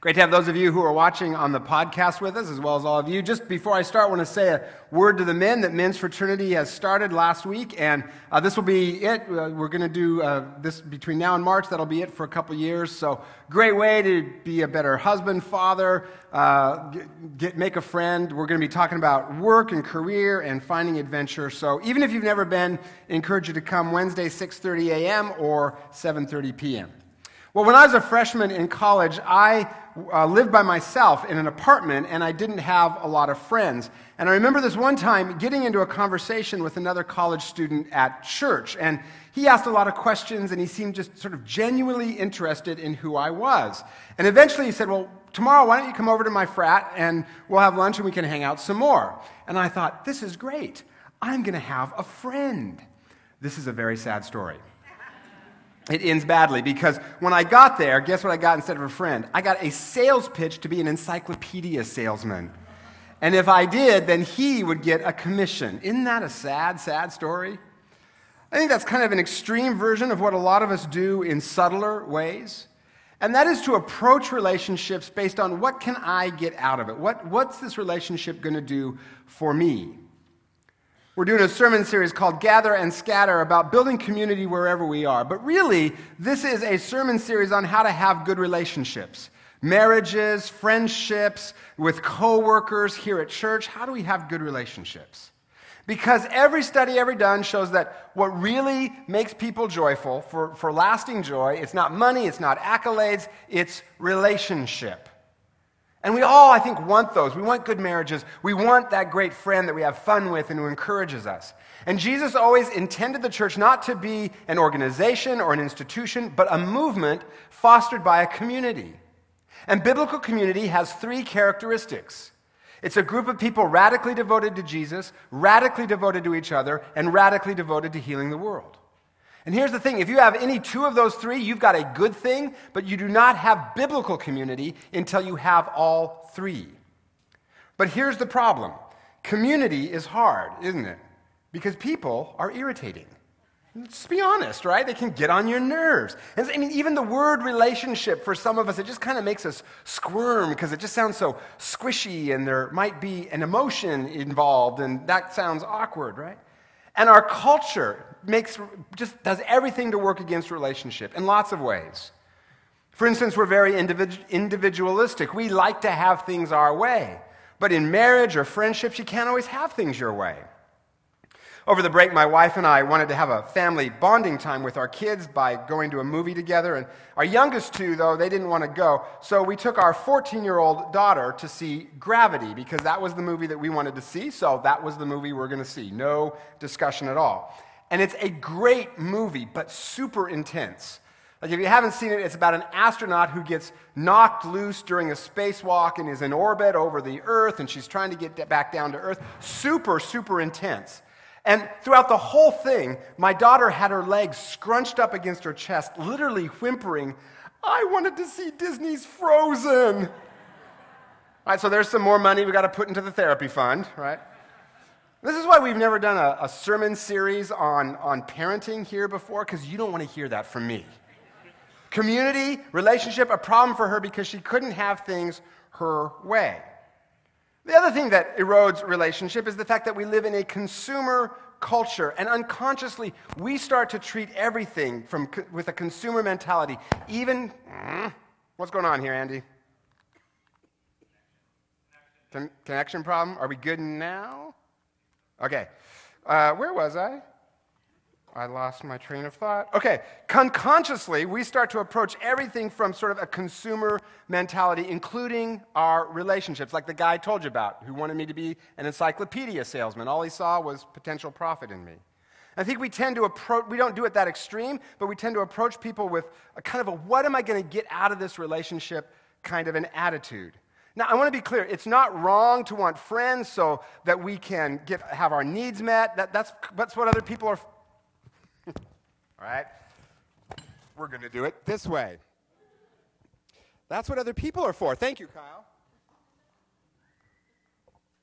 Great to have those of you who are watching on the podcast with us, as well as all of you. Just before I start, I want to say a word to the men that Men's Fraternity has started last week, and uh, this will be it. Uh, we're going to do uh, this between now and March. That'll be it for a couple years. So, great way to be a better husband, father, uh, get, get, make a friend. We're going to be talking about work and career and finding adventure. So, even if you've never been, I encourage you to come Wednesday, 6:30 a.m. or 7:30 p.m. Well, when I was a freshman in college, I uh, lived by myself in an apartment and I didn't have a lot of friends. And I remember this one time getting into a conversation with another college student at church. And he asked a lot of questions and he seemed just sort of genuinely interested in who I was. And eventually he said, Well, tomorrow, why don't you come over to my frat and we'll have lunch and we can hang out some more? And I thought, This is great. I'm going to have a friend. This is a very sad story it ends badly because when I got there, guess what I got instead of a friend? I got a sales pitch to be an encyclopedia salesman. And if I did, then he would get a commission. Isn't that a sad, sad story? I think that's kind of an extreme version of what a lot of us do in subtler ways. And that is to approach relationships based on what can I get out of it? What, what's this relationship going to do for me? We're doing a sermon series called Gather and Scatter about building community wherever we are. But really, this is a sermon series on how to have good relationships. Marriages, friendships, with coworkers here at church. How do we have good relationships? Because every study ever done shows that what really makes people joyful, for, for lasting joy, it's not money, it's not accolades, it's relationship. And we all, I think, want those. We want good marriages. We want that great friend that we have fun with and who encourages us. And Jesus always intended the church not to be an organization or an institution, but a movement fostered by a community. And biblical community has three characteristics it's a group of people radically devoted to Jesus, radically devoted to each other, and radically devoted to healing the world. And here's the thing if you have any two of those three, you've got a good thing, but you do not have biblical community until you have all three. But here's the problem community is hard, isn't it? Because people are irritating. Let's be honest, right? They can get on your nerves. And I mean, even the word relationship for some of us, it just kind of makes us squirm because it just sounds so squishy and there might be an emotion involved and that sounds awkward, right? And our culture makes, just does everything to work against relationship in lots of ways. For instance, we're very individualistic. We like to have things our way. But in marriage or friendships, you can't always have things your way. Over the break, my wife and I wanted to have a family bonding time with our kids by going to a movie together. And our youngest two, though, they didn't want to go. So we took our 14 year old daughter to see Gravity because that was the movie that we wanted to see. So that was the movie we're going to see. No discussion at all. And it's a great movie, but super intense. Like, if you haven't seen it, it's about an astronaut who gets knocked loose during a spacewalk and is in orbit over the Earth, and she's trying to get back down to Earth. Super, super intense. And throughout the whole thing, my daughter had her legs scrunched up against her chest, literally whimpering, I wanted to see Disney's Frozen. All right, so there's some more money we got to put into the therapy fund, right? This is why we've never done a, a sermon series on, on parenting here before, because you don't want to hear that from me. Community, relationship, a problem for her because she couldn't have things her way. The other thing that erodes relationship is the fact that we live in a consumer culture, and unconsciously we start to treat everything from, with a consumer mentality. Even, hmm, what's going on here, Andy? Connection problem? Are we good now? Okay. Uh, where was I? I lost my train of thought. Okay, unconsciously, we start to approach everything from sort of a consumer mentality, including our relationships, like the guy I told you about who wanted me to be an encyclopedia salesman. All he saw was potential profit in me. I think we tend to approach, we don't do it that extreme, but we tend to approach people with a kind of a what am I going to get out of this relationship kind of an attitude. Now, I want to be clear. It's not wrong to want friends so that we can get, have our needs met. That, that's, that's what other people are. All right? We're going to do it this way. That's what other people are for. Thank you, Kyle.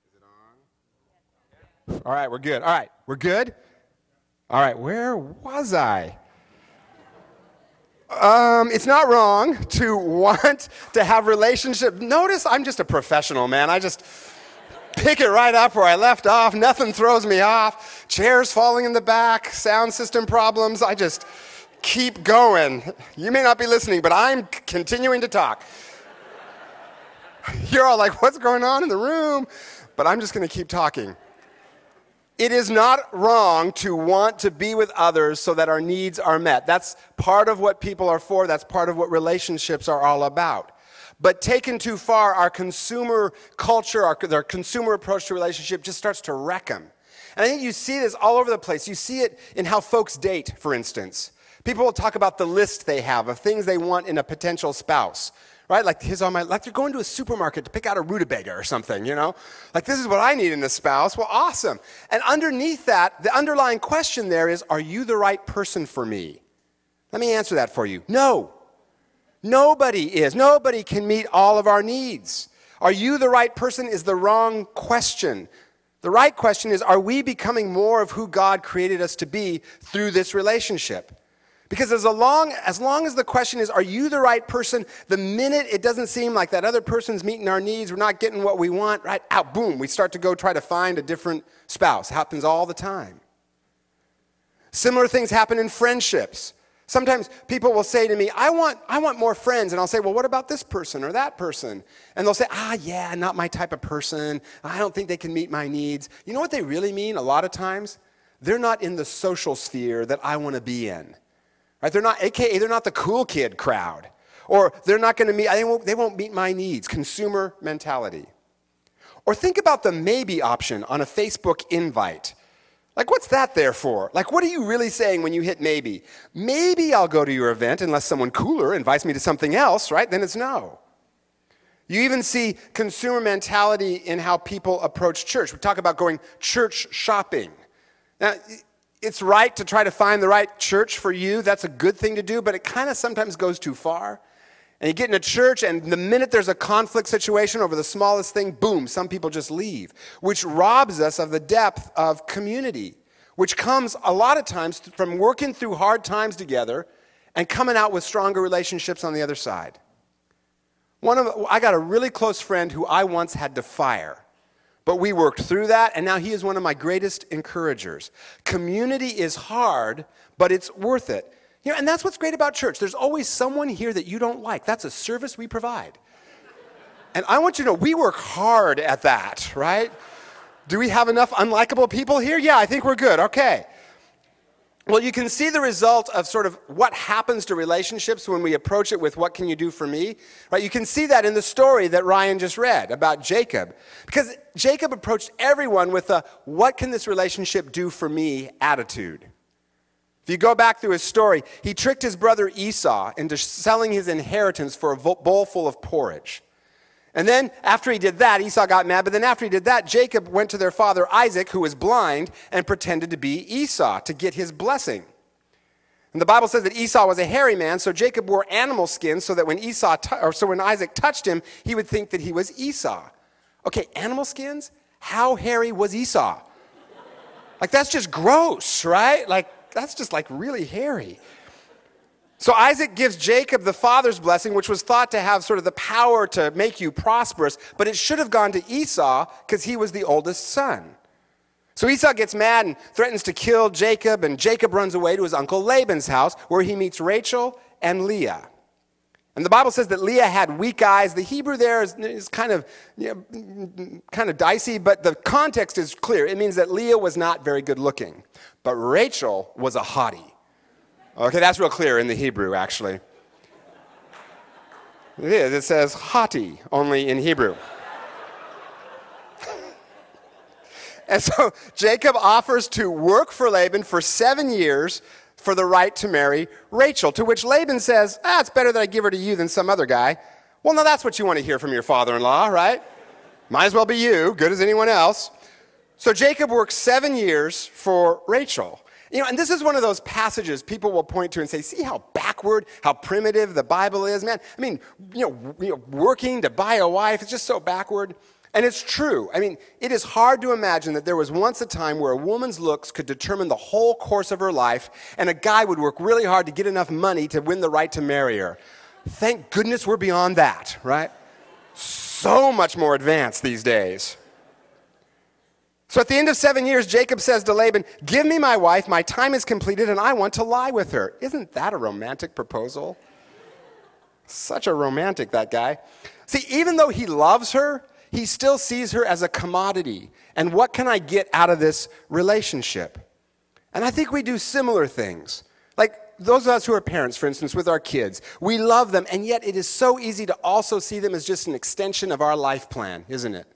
Is it on? All right, we're good. All right, we're good? All right, where was I? Um, it's not wrong to want to have relationship. Notice I'm just a professional, man. I just pick it right up where I left off. Nothing throws me off. Chairs falling in the back, sound system problems. I just keep going. You may not be listening, but I'm continuing to talk. You're all like, what's going on in the room? But I'm just going to keep talking. It is not wrong to want to be with others so that our needs are met. That's part of what people are for. That's part of what relationships are all about. But taken too far, our consumer culture, our, our consumer approach to relationship just starts to wreck them. And I think you see this all over the place. You see it in how folks date, for instance. People will talk about the list they have of things they want in a potential spouse right? Like his on my like they're going to a supermarket to pick out a rutabaga or something, you know? Like this is what I need in a spouse. Well, awesome. And underneath that, the underlying question there is, are you the right person for me? Let me answer that for you. No. Nobody is. Nobody can meet all of our needs. Are you the right person is the wrong question. The right question is are we becoming more of who God created us to be through this relationship? Because as long, as long as the question is, are you the right person? The minute it doesn't seem like that other person's meeting our needs, we're not getting what we want, right? Out, boom, we start to go try to find a different spouse. It happens all the time. Similar things happen in friendships. Sometimes people will say to me, I want, I want more friends. And I'll say, Well, what about this person or that person? And they'll say, Ah, yeah, not my type of person. I don't think they can meet my needs. You know what they really mean a lot of times? They're not in the social sphere that I want to be in. Right? They're not, AKA, they're not the cool kid crowd. Or they're not going to meet, they won't, they won't meet my needs. Consumer mentality. Or think about the maybe option on a Facebook invite. Like, what's that there for? Like, what are you really saying when you hit maybe? Maybe I'll go to your event unless someone cooler invites me to something else, right? Then it's no. You even see consumer mentality in how people approach church. We talk about going church shopping. Now, it's right to try to find the right church for you. That's a good thing to do, but it kind of sometimes goes too far. And you get in a church, and the minute there's a conflict situation over the smallest thing, boom, some people just leave, which robs us of the depth of community, which comes a lot of times from working through hard times together and coming out with stronger relationships on the other side. One of, I got a really close friend who I once had to fire, but we worked through that, and now he is one of my greatest encouragers. Community is hard, but it's worth it. You know, and that's what's great about church. There's always someone here that you don't like. That's a service we provide. And I want you to know we work hard at that, right? Do we have enough unlikable people here? Yeah, I think we're good. Okay. Well, you can see the result of sort of what happens to relationships when we approach it with what can you do for me? Right? You can see that in the story that Ryan just read about Jacob. Because Jacob approached everyone with a what can this relationship do for me attitude. If you go back through his story, he tricked his brother Esau into selling his inheritance for a bowl full of porridge. And then after he did that, Esau got mad. But then after he did that, Jacob went to their father Isaac, who was blind, and pretended to be Esau to get his blessing. And the Bible says that Esau was a hairy man, so Jacob wore animal skins so that when Esau t- or so when Isaac touched him, he would think that he was Esau. Okay, animal skins? How hairy was Esau? Like that's just gross, right? Like that's just like really hairy. So Isaac gives Jacob the father's blessing, which was thought to have sort of the power to make you prosperous, but it should have gone to Esau because he was the oldest son. So Esau gets mad and threatens to kill Jacob, and Jacob runs away to his uncle Laban's house where he meets Rachel and Leah. And the Bible says that Leah had weak eyes. The Hebrew there is, is kind, of, you know, kind of dicey, but the context is clear. It means that Leah was not very good looking, but Rachel was a hottie. Okay, that's real clear in the Hebrew, actually. It is. It says hottie only in Hebrew. and so Jacob offers to work for Laban for seven years for the right to marry Rachel. To which Laban says, ah, it's better that I give her to you than some other guy. Well, now that's what you want to hear from your father in law, right? Might as well be you, good as anyone else. So Jacob works seven years for Rachel. You know, and this is one of those passages people will point to and say, see how backward, how primitive the Bible is, man. I mean, you know, you know working to buy a wife, it's just so backward. And it's true. I mean, it is hard to imagine that there was once a time where a woman's looks could determine the whole course of her life, and a guy would work really hard to get enough money to win the right to marry her. Thank goodness we're beyond that, right? So much more advanced these days. So at the end of seven years, Jacob says to Laban, Give me my wife, my time is completed, and I want to lie with her. Isn't that a romantic proposal? Such a romantic, that guy. See, even though he loves her, he still sees her as a commodity. And what can I get out of this relationship? And I think we do similar things. Like those of us who are parents, for instance, with our kids, we love them, and yet it is so easy to also see them as just an extension of our life plan, isn't it?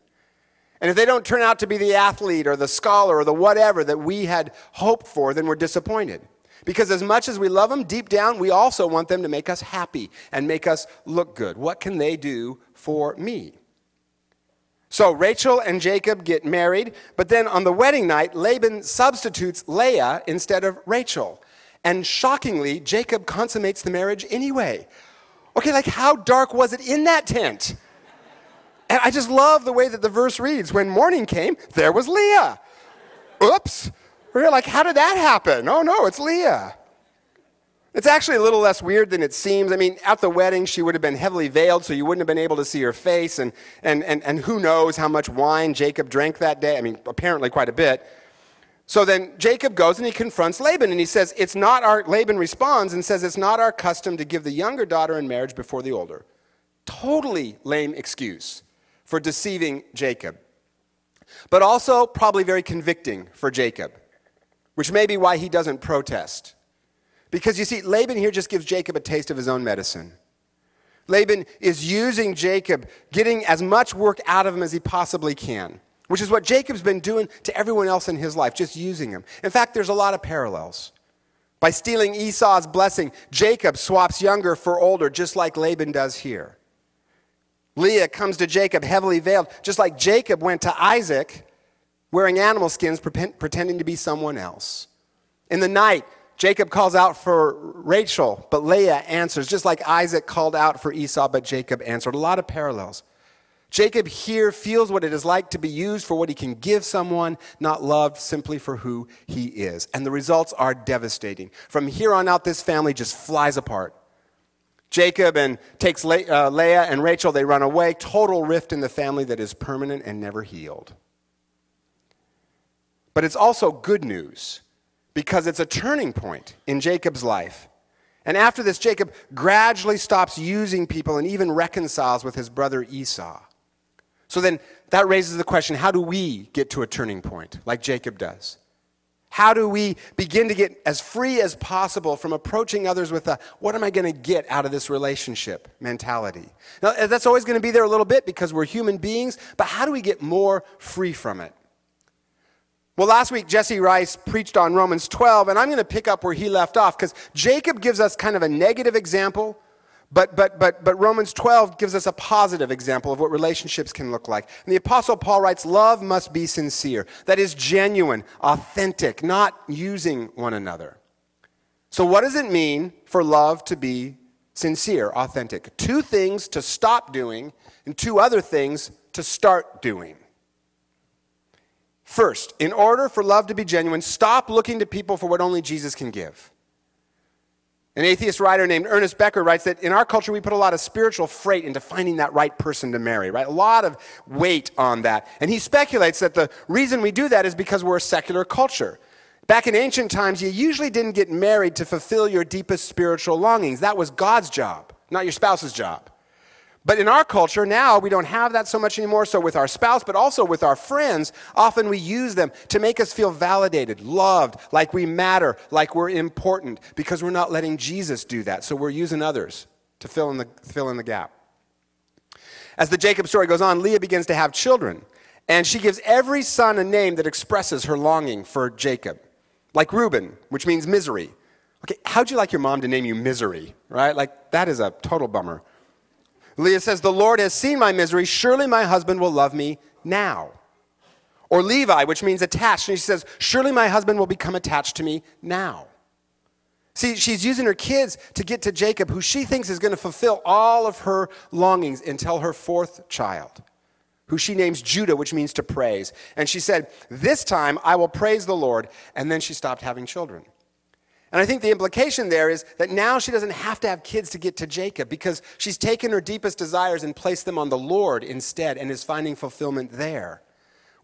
And if they don't turn out to be the athlete or the scholar or the whatever that we had hoped for, then we're disappointed. Because as much as we love them, deep down, we also want them to make us happy and make us look good. What can they do for me? So Rachel and Jacob get married, but then on the wedding night, Laban substitutes Leah instead of Rachel. And shockingly, Jacob consummates the marriage anyway. Okay, like how dark was it in that tent? And I just love the way that the verse reads. When morning came, there was Leah. Oops. We're like, how did that happen? Oh no, it's Leah. It's actually a little less weird than it seems. I mean, at the wedding, she would have been heavily veiled, so you wouldn't have been able to see her face. And, and, and, and who knows how much wine Jacob drank that day? I mean, apparently quite a bit. So then Jacob goes and he confronts Laban and he says, It's not our, Laban responds and says, It's not our custom to give the younger daughter in marriage before the older. Totally lame excuse for deceiving Jacob. But also probably very convicting for Jacob, which may be why he doesn't protest. Because you see, Laban here just gives Jacob a taste of his own medicine. Laban is using Jacob, getting as much work out of him as he possibly can, which is what Jacob's been doing to everyone else in his life, just using him. In fact, there's a lot of parallels. By stealing Esau's blessing, Jacob swaps younger for older, just like Laban does here. Leah comes to Jacob heavily veiled, just like Jacob went to Isaac wearing animal skins, pretending to be someone else. In the night, Jacob calls out for Rachel, but Leah answers, just like Isaac called out for Esau, but Jacob answered. A lot of parallels. Jacob here feels what it is like to be used for what he can give someone, not loved simply for who he is. And the results are devastating. From here on out, this family just flies apart. Jacob and takes Le- uh, Leah and Rachel, they run away. Total rift in the family that is permanent and never healed. But it's also good news because it's a turning point in Jacob's life. And after this, Jacob gradually stops using people and even reconciles with his brother Esau. So then that raises the question how do we get to a turning point like Jacob does? How do we begin to get as free as possible from approaching others with a what am I going to get out of this relationship mentality? Now, uh, that's always going to be there a little bit because we're human beings, but how do we get more free from it? Well, last week, Jesse Rice preached on Romans 12, and I'm going to pick up where he left off because Jacob gives us kind of a negative example, but, but, but, but Romans 12 gives us a positive example of what relationships can look like. And the Apostle Paul writes, Love must be sincere. That is genuine, authentic, not using one another. So, what does it mean for love to be sincere, authentic? Two things to stop doing, and two other things to start doing. First, in order for love to be genuine, stop looking to people for what only Jesus can give. An atheist writer named Ernest Becker writes that in our culture we put a lot of spiritual freight into finding that right person to marry, right? A lot of weight on that. And he speculates that the reason we do that is because we're a secular culture. Back in ancient times, you usually didn't get married to fulfill your deepest spiritual longings. That was God's job, not your spouse's job. But in our culture now, we don't have that so much anymore. So, with our spouse, but also with our friends, often we use them to make us feel validated, loved, like we matter, like we're important, because we're not letting Jesus do that. So, we're using others to fill in the, fill in the gap. As the Jacob story goes on, Leah begins to have children, and she gives every son a name that expresses her longing for Jacob, like Reuben, which means misery. Okay, how'd you like your mom to name you misery, right? Like, that is a total bummer. Leah says, The Lord has seen my misery. Surely my husband will love me now. Or Levi, which means attached. And she says, Surely my husband will become attached to me now. See, she's using her kids to get to Jacob, who she thinks is going to fulfill all of her longings until her fourth child, who she names Judah, which means to praise. And she said, This time I will praise the Lord. And then she stopped having children. And I think the implication there is that now she doesn't have to have kids to get to Jacob because she's taken her deepest desires and placed them on the Lord instead and is finding fulfillment there,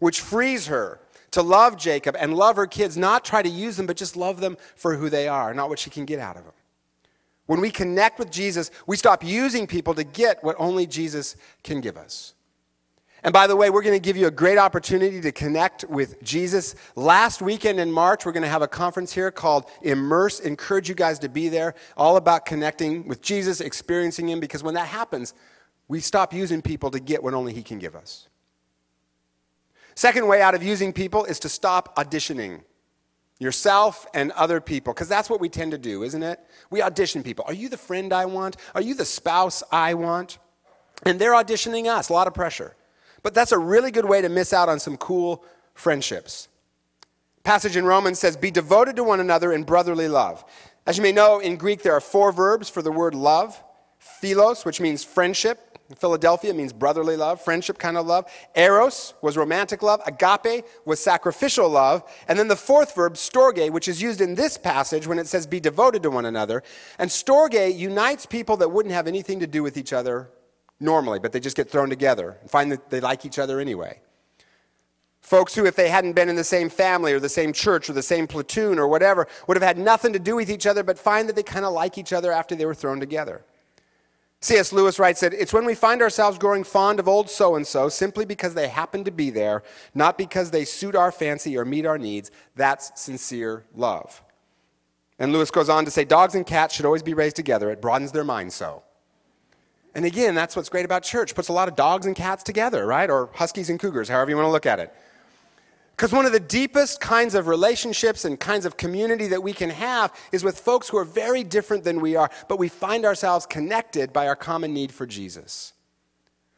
which frees her to love Jacob and love her kids, not try to use them, but just love them for who they are, not what she can get out of them. When we connect with Jesus, we stop using people to get what only Jesus can give us. And by the way, we're going to give you a great opportunity to connect with Jesus. Last weekend in March, we're going to have a conference here called Immerse. Encourage you guys to be there, all about connecting with Jesus, experiencing Him, because when that happens, we stop using people to get what only He can give us. Second way out of using people is to stop auditioning yourself and other people, because that's what we tend to do, isn't it? We audition people. Are you the friend I want? Are you the spouse I want? And they're auditioning us, a lot of pressure. But that's a really good way to miss out on some cool friendships. Passage in Romans says, Be devoted to one another in brotherly love. As you may know, in Greek there are four verbs for the word love philos, which means friendship. Philadelphia means brotherly love, friendship kind of love. Eros was romantic love. Agape was sacrificial love. And then the fourth verb, storge, which is used in this passage when it says be devoted to one another. And storge unites people that wouldn't have anything to do with each other normally, but they just get thrown together and find that they like each other anyway. Folks who, if they hadn't been in the same family or the same church or the same platoon or whatever, would have had nothing to do with each other, but find that they kind of like each other after they were thrown together. C.S. Lewis writes that it's when we find ourselves growing fond of old so and so simply because they happen to be there, not because they suit our fancy or meet our needs. That's sincere love. And Lewis goes on to say dogs and cats should always be raised together. It broadens their minds so. And again, that's what's great about church. Puts a lot of dogs and cats together, right? Or huskies and cougars, however you want to look at it. Because one of the deepest kinds of relationships and kinds of community that we can have is with folks who are very different than we are, but we find ourselves connected by our common need for Jesus.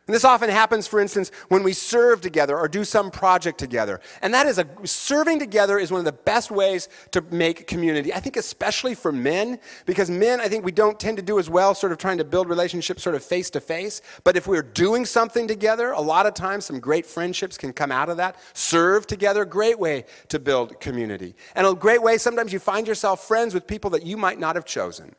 And this often happens, for instance, when we serve together or do some project together. And that is a serving together is one of the best ways to make community. I think especially for men, because men, I think we don't tend to do as well sort of trying to build relationships sort of face to face. But if we're doing something together, a lot of times some great friendships can come out of that. Serve together, great way to build community. And a great way sometimes you find yourself friends with people that you might not have chosen.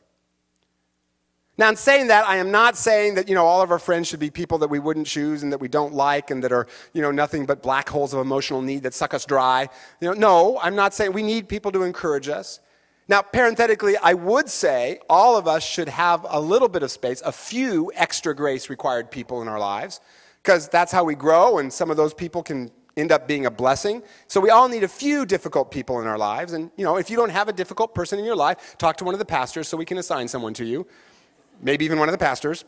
Now, in saying that, I am not saying that, you know, all of our friends should be people that we wouldn't choose and that we don't like and that are, you know, nothing but black holes of emotional need that suck us dry. You know, no, I'm not saying we need people to encourage us. Now, parenthetically, I would say all of us should have a little bit of space, a few extra grace required people in our lives, because that's how we grow, and some of those people can end up being a blessing. So we all need a few difficult people in our lives. And, you know, if you don't have a difficult person in your life, talk to one of the pastors so we can assign someone to you maybe even one of the pastors.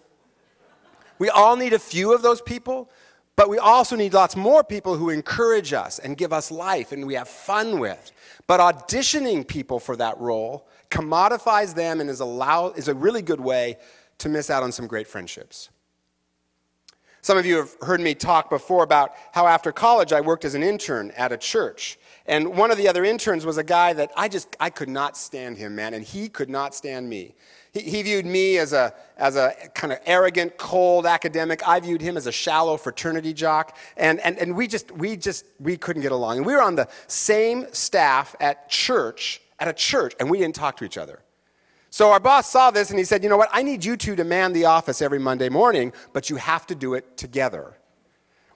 We all need a few of those people, but we also need lots more people who encourage us and give us life and we have fun with. But auditioning people for that role commodifies them and is, allow, is a really good way to miss out on some great friendships. Some of you have heard me talk before about how after college I worked as an intern at a church. And one of the other interns was a guy that I just I could not stand him, man, and he could not stand me. He, he viewed me as a, as a kind of arrogant, cold academic. I viewed him as a shallow fraternity jock. And, and, and we just, we just, we couldn't get along. And we were on the same staff at church, at a church, and we didn't talk to each other. So our boss saw this and he said, You know what? I need you two to man the office every Monday morning, but you have to do it together.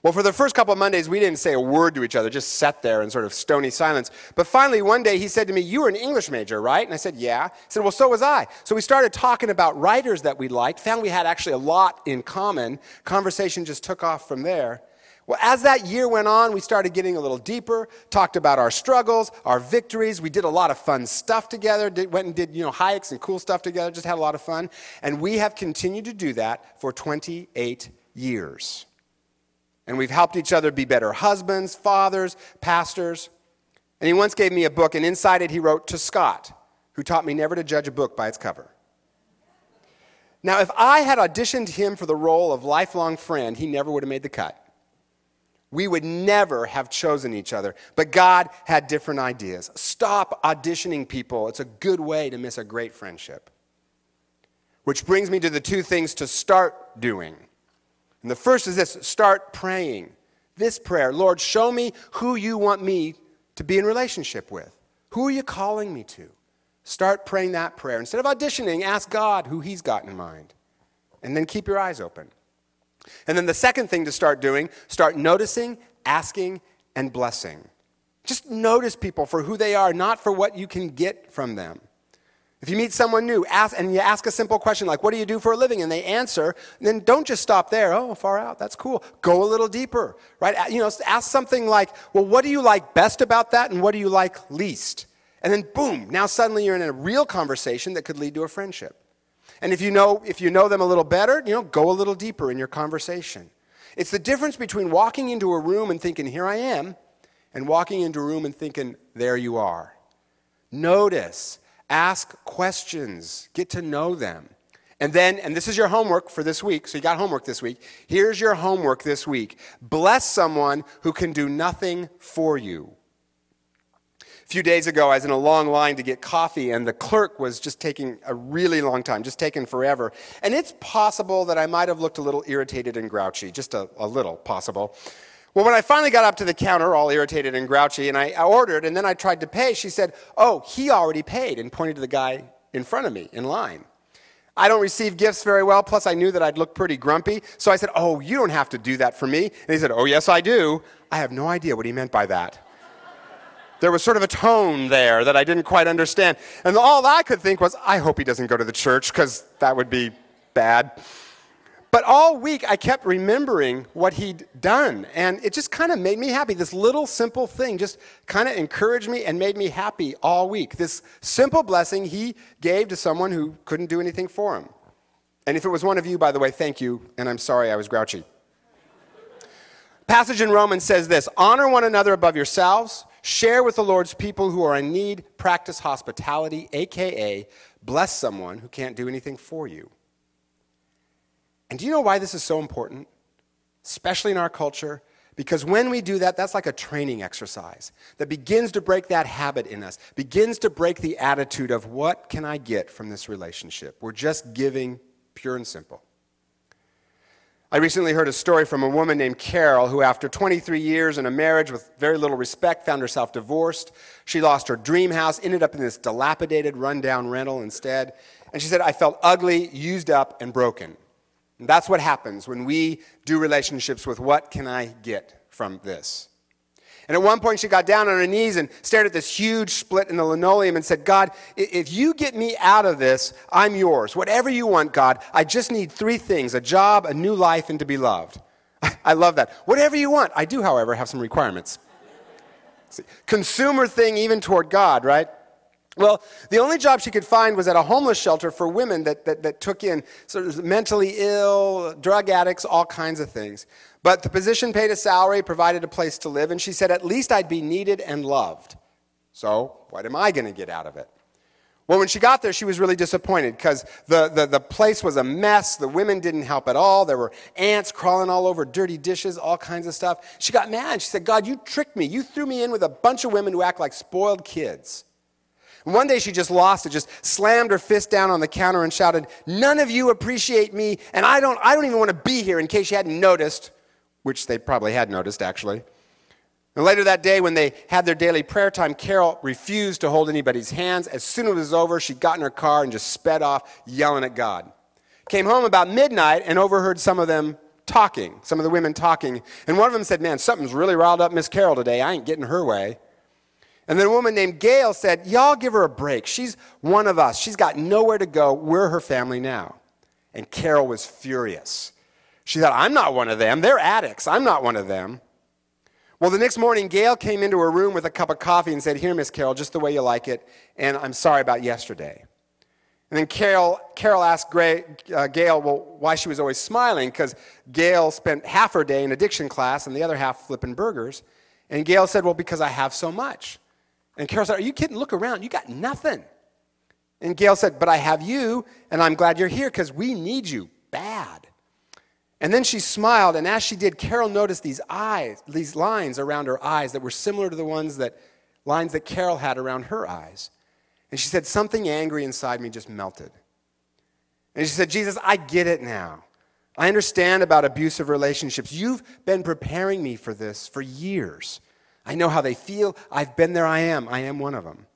Well, for the first couple of Mondays, we didn't say a word to each other, just sat there in sort of stony silence. But finally, one day, he said to me, You were an English major, right? And I said, Yeah. He said, Well, so was I. So we started talking about writers that we liked, found we had actually a lot in common. Conversation just took off from there. Well, as that year went on, we started getting a little deeper, talked about our struggles, our victories. We did a lot of fun stuff together, did, went and did you know, hikes and cool stuff together, just had a lot of fun. And we have continued to do that for 28 years. And we've helped each other be better husbands, fathers, pastors. And he once gave me a book, and inside it he wrote to Scott, who taught me never to judge a book by its cover. Now, if I had auditioned him for the role of lifelong friend, he never would have made the cut. We would never have chosen each other, but God had different ideas. Stop auditioning people. It's a good way to miss a great friendship. Which brings me to the two things to start doing. And the first is this start praying. this prayer Lord, show me who you want me to be in relationship with. Who are you calling me to? Start praying that prayer. Instead of auditioning, ask God who He's got in mind. And then keep your eyes open. And then the second thing to start doing, start noticing, asking, and blessing. Just notice people for who they are, not for what you can get from them. If you meet someone new, ask, and you ask a simple question like, What do you do for a living? and they answer, then don't just stop there. Oh, far out. That's cool. Go a little deeper, right? You know, ask something like, Well, what do you like best about that, and what do you like least? And then, boom, now suddenly you're in a real conversation that could lead to a friendship. And if you know, if you know them a little better, you know, go a little deeper in your conversation. It's the difference between walking into a room and thinking, Here I am, and walking into a room and thinking, There you are. Notice Ask questions, get to know them. And then, and this is your homework for this week, so you got homework this week. Here's your homework this week bless someone who can do nothing for you. A few days ago, I was in a long line to get coffee, and the clerk was just taking a really long time, just taking forever. And it's possible that I might have looked a little irritated and grouchy, just a, a little possible. Well, when I finally got up to the counter, all irritated and grouchy, and I, ordered, and then I tried to pay, she said, Oh, he already paid, and pointed to the guy in front of me in line. I don't receive gifts very well, plus I knew that I'd look pretty grumpy, so I said, Oh, you don't have to do that for me. And he said, Oh, yes, I do. I have no idea what he meant by that. There was sort of a tone there that I didn't quite understand. And all I could think was, I hope he doesn't go to the church, because that would be bad. But all week, I kept remembering what he'd done. And it just kind of made me happy. This little simple thing just kind of encouraged me and made me happy all week. This simple blessing he gave to someone who couldn't do anything for him. And if it was one of you, by the way, thank you. And I'm sorry I was grouchy. Passage in Romans says this Honor one another above yourselves, share with the Lord's people who are in need, practice hospitality, aka bless someone who can't do anything for you. And do you know why this is so important? Especially in our culture. Because when we do that, that's like a training exercise that begins to break that habit in us, begins to break the attitude of what can I get from this relationship? We're just giving pure and simple. I recently heard a story from a woman named Carol who, after 23 years in a marriage with very little respect, found herself divorced. She lost her dream house, ended up in this dilapidated, rundown rental instead. And she said, I felt ugly, used up, and broken. And that's what happens when we do relationships with what can I get from this? And at one point, she got down on her knees and stared at this huge split in the linoleum and said, God, if you get me out of this, I'm yours. Whatever you want, God, I just need three things a job, a new life, and to be loved. I love that. Whatever you want. I do, however, have some requirements. See, Consumer thing, even toward God, right? Well, the only job she could find was at a homeless shelter for women that, that, that, took in sort of mentally ill, drug addicts, all kinds of things. But the position paid a salary, provided a place to live, and she said, At least I'd be needed and loved. So, what am I going to get out of it? Well, when she got there, she was really disappointed because the, the, the place was a mess. The women didn't help at all. There were ants crawling all over dirty dishes, all kinds of stuff. She got mad. She said, God, you tricked me. You threw me in with a bunch of women who act like spoiled kids. One day she just lost it, just slammed her fist down on the counter and shouted, None of you appreciate me, and I don't, I don't even want to be here in case you hadn't noticed, which they probably had noticed actually. And later that day, when they had their daily prayer time, Carol refused to hold anybody's hands. As soon as it was over, she got in her car and just sped off, yelling at God. Came home about midnight and overheard some of them talking, some of the women talking. And one of them said, Man, something's really riled up Miss Carol today. I ain't getting her way. And then a woman named Gail said, Y'all give her a break. She's one of us. She's got nowhere to go. We're her family now. And Carol was furious. She thought, I'm not one of them. They're addicts. I'm not one of them. Well, the next morning, Gail came into her room with a cup of coffee and said, Here, Miss Carol, just the way you like it. And I'm sorry about yesterday. And then Carol, Carol asked Gray, uh, Gail, well, why she was always smiling, because Gail spent half her day in addiction class and the other half flipping burgers. And Gail said, Well, because I have so much. And Carol said, Are you kidding? Look around. You got nothing. And Gail said, But I have you, and I'm glad you're here because we need you bad. And then she smiled, and as she did, Carol noticed these eyes, these lines around her eyes that were similar to the ones that lines that Carol had around her eyes. And she said, Something angry inside me just melted. And she said, Jesus, I get it now. I understand about abusive relationships. You've been preparing me for this for years. I know how they feel. I've been there. I am. I am one of them.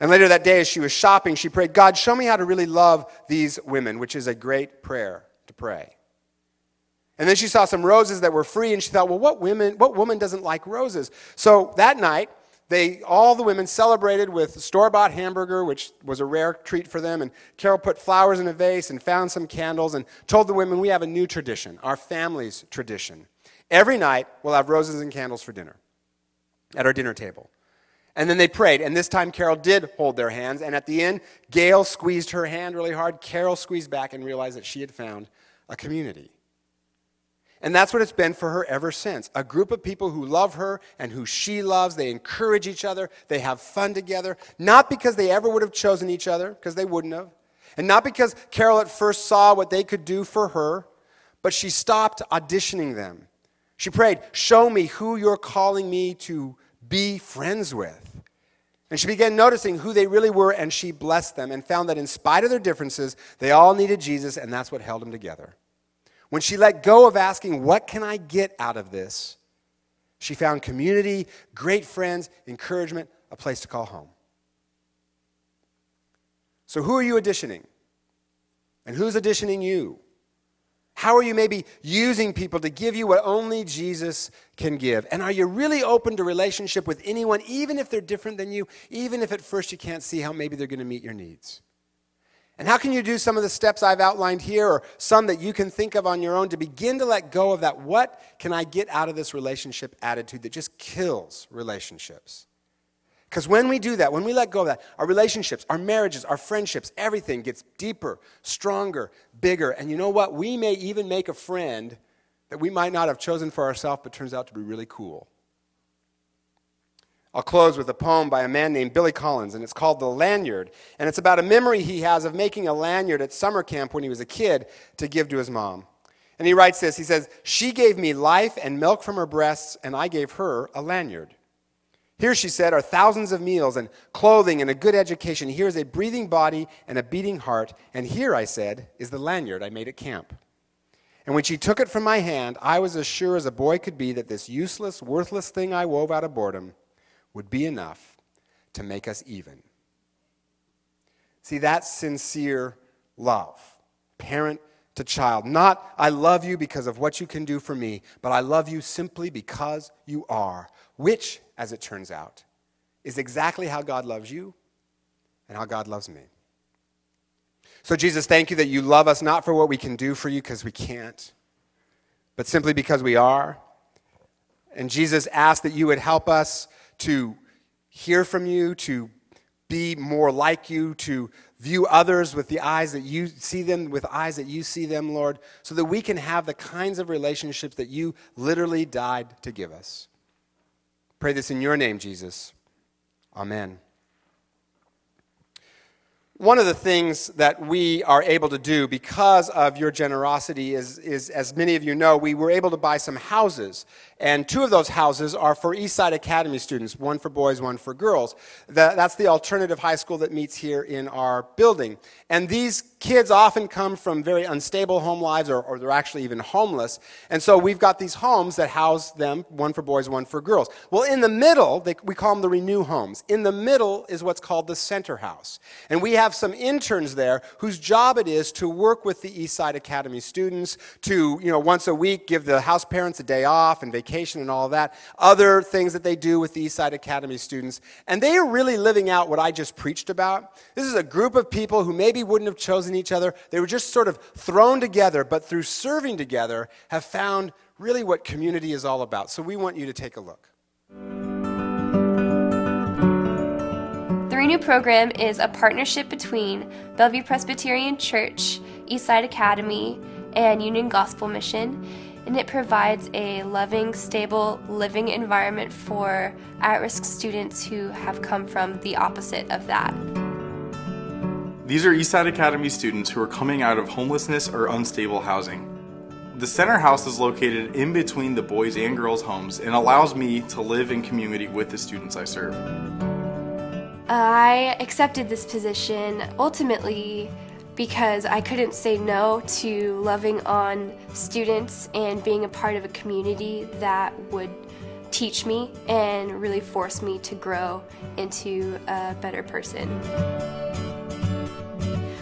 And later that day, as she was shopping, she prayed, God, show me how to really love these women, which is a great prayer to pray. And then she saw some roses that were free, and she thought, well, what women, what woman doesn't like roses? So that night, they all the women celebrated with store-bought hamburger, which was a rare treat for them. And Carol put flowers in a vase and found some candles and told the women, we have a new tradition, our family's tradition. Every night, we'll have roses and candles for dinner at our dinner table. And then they prayed. And this time, Carol did hold their hands. And at the end, Gail squeezed her hand really hard. Carol squeezed back and realized that she had found a community. And that's what it's been for her ever since. A group of people who love her and who she loves. They encourage each other. They have fun together. Not because they ever would have chosen each other, because they wouldn't have. And not because Carol at first saw what they could do for her, but she stopped auditioning them. She prayed, Show me who you're calling me to be friends with. And she began noticing who they really were, and she blessed them and found that in spite of their differences, they all needed Jesus, and that's what held them together. When she let go of asking, What can I get out of this? she found community, great friends, encouragement, a place to call home. So, who are you auditioning? And who's auditioning you? How are you maybe using people to give you what only Jesus can give? And are you really open to relationship with anyone, even if they're different than you, even if at first you can't see how maybe they're going to meet your needs? And how can you do some of the steps I've outlined here, or some that you can think of on your own, to begin to let go of that what can I get out of this relationship attitude that just kills relationships? Because when we do that, when we let go of that, our relationships, our marriages, our friendships, everything gets deeper, stronger, bigger. And you know what? We may even make a friend that we might not have chosen for ourselves, but turns out to be really cool. I'll close with a poem by a man named Billy Collins, and it's called The Lanyard. And it's about a memory he has of making a lanyard at summer camp when he was a kid to give to his mom. And he writes this He says, She gave me life and milk from her breasts, and I gave her a lanyard. Here, she said, are thousands of meals and clothing and a good education. Here is a breathing body and a beating heart. And here, I said, is the lanyard I made at camp. And when she took it from my hand, I was as sure as a boy could be that this useless, worthless thing I wove out of boredom would be enough to make us even. See, that's sincere love. Parent to child. Not, I love you because of what you can do for me, but I love you simply because you are, which as it turns out, is exactly how God loves you and how God loves me. So, Jesus, thank you that you love us not for what we can do for you because we can't, but simply because we are. And Jesus asked that you would help us to hear from you, to be more like you, to view others with the eyes that you see them, with eyes that you see them, Lord, so that we can have the kinds of relationships that you literally died to give us. Pray this in your name, Jesus. Amen. One of the things that we are able to do because of your generosity is, is, as many of you know, we were able to buy some houses. And two of those houses are for Eastside Academy students, one for boys, one for girls. that's the alternative high school that meets here in our building. And these kids often come from very unstable home lives, or, or they're actually even homeless. And so we've got these homes that house them, one for boys, one for girls. Well, in the middle, they, we call them the Renew homes. In the middle is what's called the Center House. And we have some interns there whose job it is to work with the Eastside Academy students to, you know, once a week give the house parents a day off and vacation and all that, other things that they do with the Eastside Academy students. And they are really living out what I just preached about. This is a group of people who maybe wouldn't have chosen each other. They were just sort of thrown together, but through serving together, have found really what community is all about. So we want you to take a look. The Renew program is a partnership between Bellevue Presbyterian Church, Eastside Academy, and Union Gospel Mission and it provides a loving, stable living environment for at risk students who have come from the opposite of that. These are Eastside Academy students who are coming out of homelessness or unstable housing. The center house is located in between the boys and girls' homes and allows me to live in community with the students I serve. Uh, I accepted this position ultimately because I couldn't say no to loving on students and being a part of a community that would teach me and really force me to grow into a better person.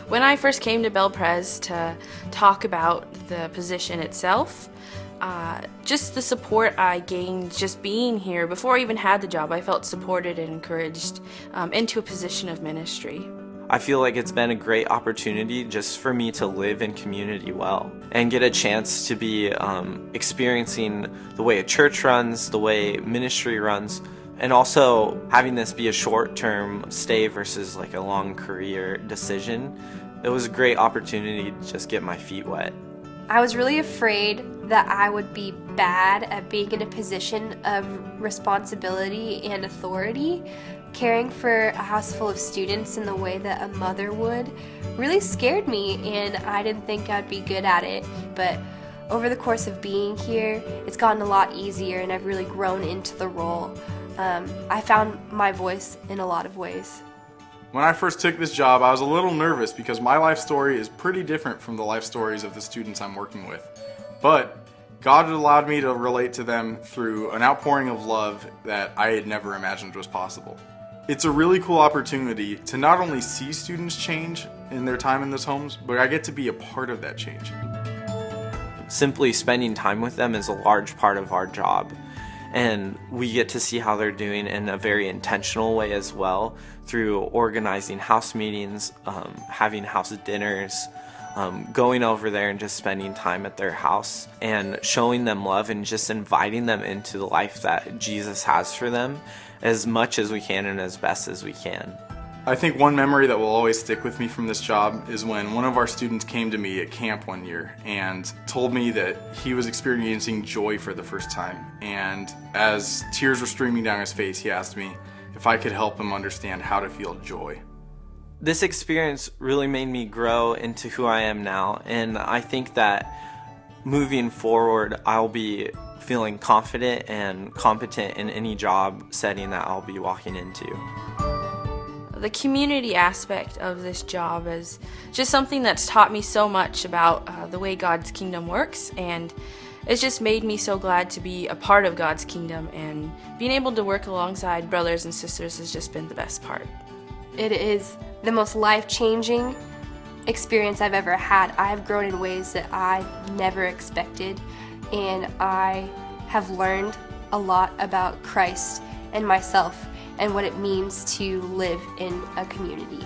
When I first came to Bel Pres to talk about the position itself, uh, just the support I gained just being here before I even had the job, I felt supported and encouraged um, into a position of ministry. I feel like it's been a great opportunity just for me to live in community well and get a chance to be um, experiencing the way a church runs, the way ministry runs, and also having this be a short term stay versus like a long career decision. It was a great opportunity to just get my feet wet. I was really afraid that I would be bad at being in a position of responsibility and authority. Caring for a house full of students in the way that a mother would really scared me, and I didn't think I'd be good at it. But over the course of being here, it's gotten a lot easier, and I've really grown into the role. Um, I found my voice in a lot of ways. When I first took this job, I was a little nervous because my life story is pretty different from the life stories of the students I'm working with. But God allowed me to relate to them through an outpouring of love that I had never imagined was possible. It's a really cool opportunity to not only see students change in their time in those homes, but I get to be a part of that change. Simply spending time with them is a large part of our job and we get to see how they're doing in a very intentional way as well through organizing house meetings, um, having house dinners, um, going over there and just spending time at their house and showing them love and just inviting them into the life that Jesus has for them as much as we can and as best as we can. I think one memory that will always stick with me from this job is when one of our students came to me at camp one year and told me that he was experiencing joy for the first time. And as tears were streaming down his face, he asked me if I could help him understand how to feel joy. This experience really made me grow into who I am now, and I think that moving forward, I'll be feeling confident and competent in any job setting that I'll be walking into the community aspect of this job is just something that's taught me so much about uh, the way God's kingdom works, and it's just made me so glad to be a part of God's kingdom. And being able to work alongside brothers and sisters has just been the best part. It is the most life changing experience I've ever had. I have grown in ways that I never expected, and I have learned a lot about Christ and myself and what it means to live in a community.